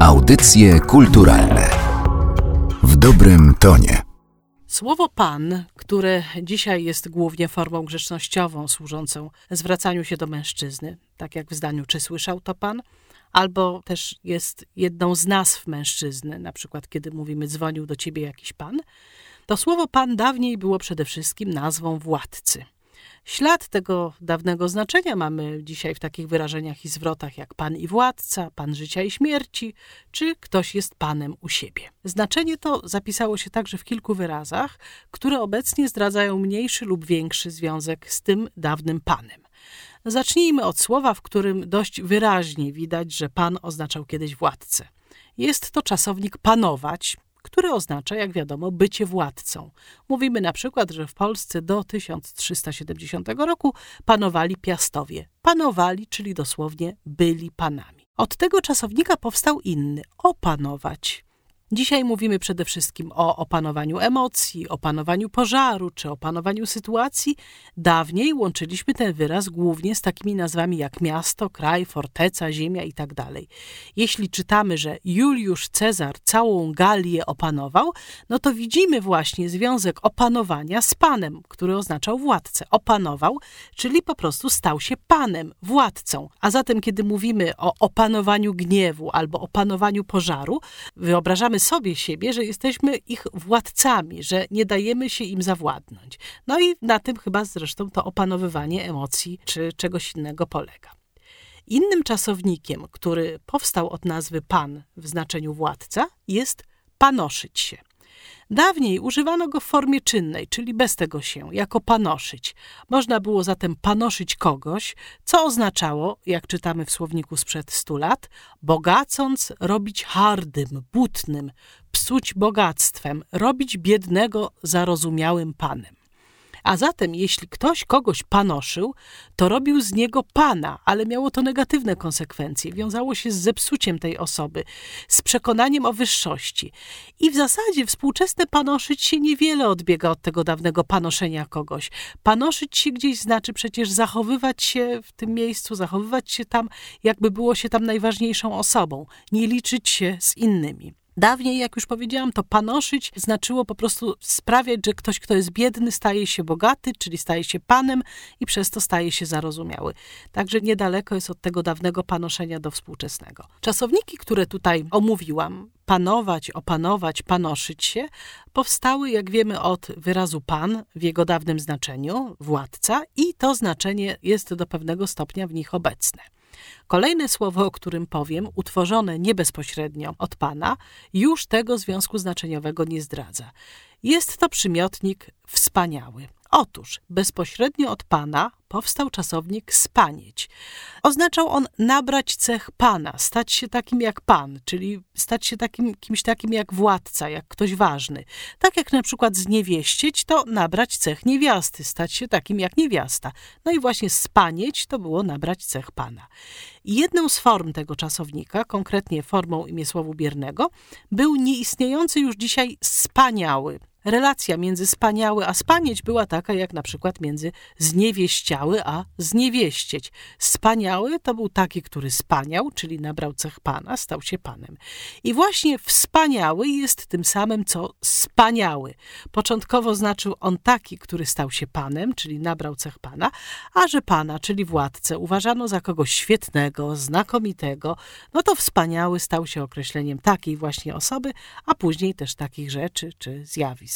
Audycje kulturalne w dobrym tonie. Słowo pan, które dzisiaj jest głównie formą grzecznościową służącą zwracaniu się do mężczyzny, tak jak w zdaniu czy słyszał to pan, albo też jest jedną z nazw mężczyzny, na przykład kiedy mówimy dzwonił do ciebie jakiś pan, to słowo pan dawniej było przede wszystkim nazwą władcy. Ślad tego dawnego znaczenia mamy dzisiaj w takich wyrażeniach i zwrotach jak pan i władca, pan życia i śmierci, czy ktoś jest panem u siebie. Znaczenie to zapisało się także w kilku wyrazach, które obecnie zdradzają mniejszy lub większy związek z tym dawnym panem. Zacznijmy od słowa, w którym dość wyraźnie widać, że pan oznaczał kiedyś władcę. Jest to czasownik panować, który oznacza, jak wiadomo, bycie władcą. Mówimy na przykład, że w Polsce do 1370 roku panowali piastowie. Panowali, czyli dosłownie byli panami. Od tego czasownika powstał inny opanować. Dzisiaj mówimy przede wszystkim o opanowaniu emocji, opanowaniu pożaru czy opanowaniu sytuacji. Dawniej łączyliśmy ten wyraz głównie z takimi nazwami jak miasto, kraj, forteca, ziemia itd. Tak Jeśli czytamy, że Juliusz Cezar całą Galię opanował, no to widzimy właśnie związek opanowania z panem, który oznaczał władcę. Opanował, czyli po prostu stał się panem, władcą. A zatem, kiedy mówimy o opanowaniu gniewu albo opanowaniu pożaru, wyobrażamy sobie siebie, że jesteśmy ich władcami, że nie dajemy się im zawładnąć. No i na tym chyba zresztą to opanowywanie emocji czy czegoś innego polega. Innym czasownikiem, który powstał od nazwy pan w znaczeniu władca, jest panoszyć się. Dawniej używano go w formie czynnej, czyli bez tego się, jako panoszyć. Można było zatem panoszyć kogoś, co oznaczało, jak czytamy w słowniku sprzed stu lat, bogacąc robić hardym, butnym, psuć bogactwem, robić biednego zarozumiałym panem. A zatem, jeśli ktoś kogoś panoszył, to robił z niego pana, ale miało to negatywne konsekwencje. Wiązało się z zepsuciem tej osoby, z przekonaniem o wyższości. I w zasadzie współczesne panoszyć się niewiele odbiega od tego dawnego panoszenia kogoś. Panoszyć się gdzieś znaczy przecież zachowywać się w tym miejscu, zachowywać się tam, jakby było się tam najważniejszą osobą, nie liczyć się z innymi. Dawniej, jak już powiedziałam, to panoszyć znaczyło po prostu sprawiać, że ktoś, kto jest biedny, staje się bogaty, czyli staje się panem i przez to staje się zarozumiały. Także niedaleko jest od tego dawnego panoszenia do współczesnego. Czasowniki, które tutaj omówiłam, panować, opanować, panoszyć się, powstały, jak wiemy, od wyrazu pan w jego dawnym znaczeniu, władca, i to znaczenie jest do pewnego stopnia w nich obecne. Kolejne słowo, o którym powiem, utworzone nie bezpośrednio od Pana, już tego związku znaczeniowego nie zdradza. Jest to przymiotnik wspaniały. Otóż bezpośrednio od Pana powstał czasownik spanieć. Oznaczał on nabrać cech Pana, stać się takim jak Pan, czyli stać się takim, kimś takim jak władca, jak ktoś ważny. Tak jak na przykład zniewieścieć, to nabrać cech niewiasty, stać się takim jak niewiasta. No i właśnie spanieć to było nabrać cech Pana. Jedną z form tego czasownika, konkretnie formą imiesłowu biernego, był nieistniejący już dzisiaj spaniały, relacja między spaniały a spanieć była taka, jak na przykład między zniewieściały a zniewieścieć. Spaniały to był taki, który spaniał, czyli nabrał cech pana, stał się panem. I właśnie wspaniały jest tym samym, co spaniały. Początkowo znaczył on taki, który stał się panem, czyli nabrał cech pana, a że pana, czyli władcę, uważano za kogoś świetnego, znakomitego, no to wspaniały stał się określeniem takiej właśnie osoby, a później też takich rzeczy czy zjawisk.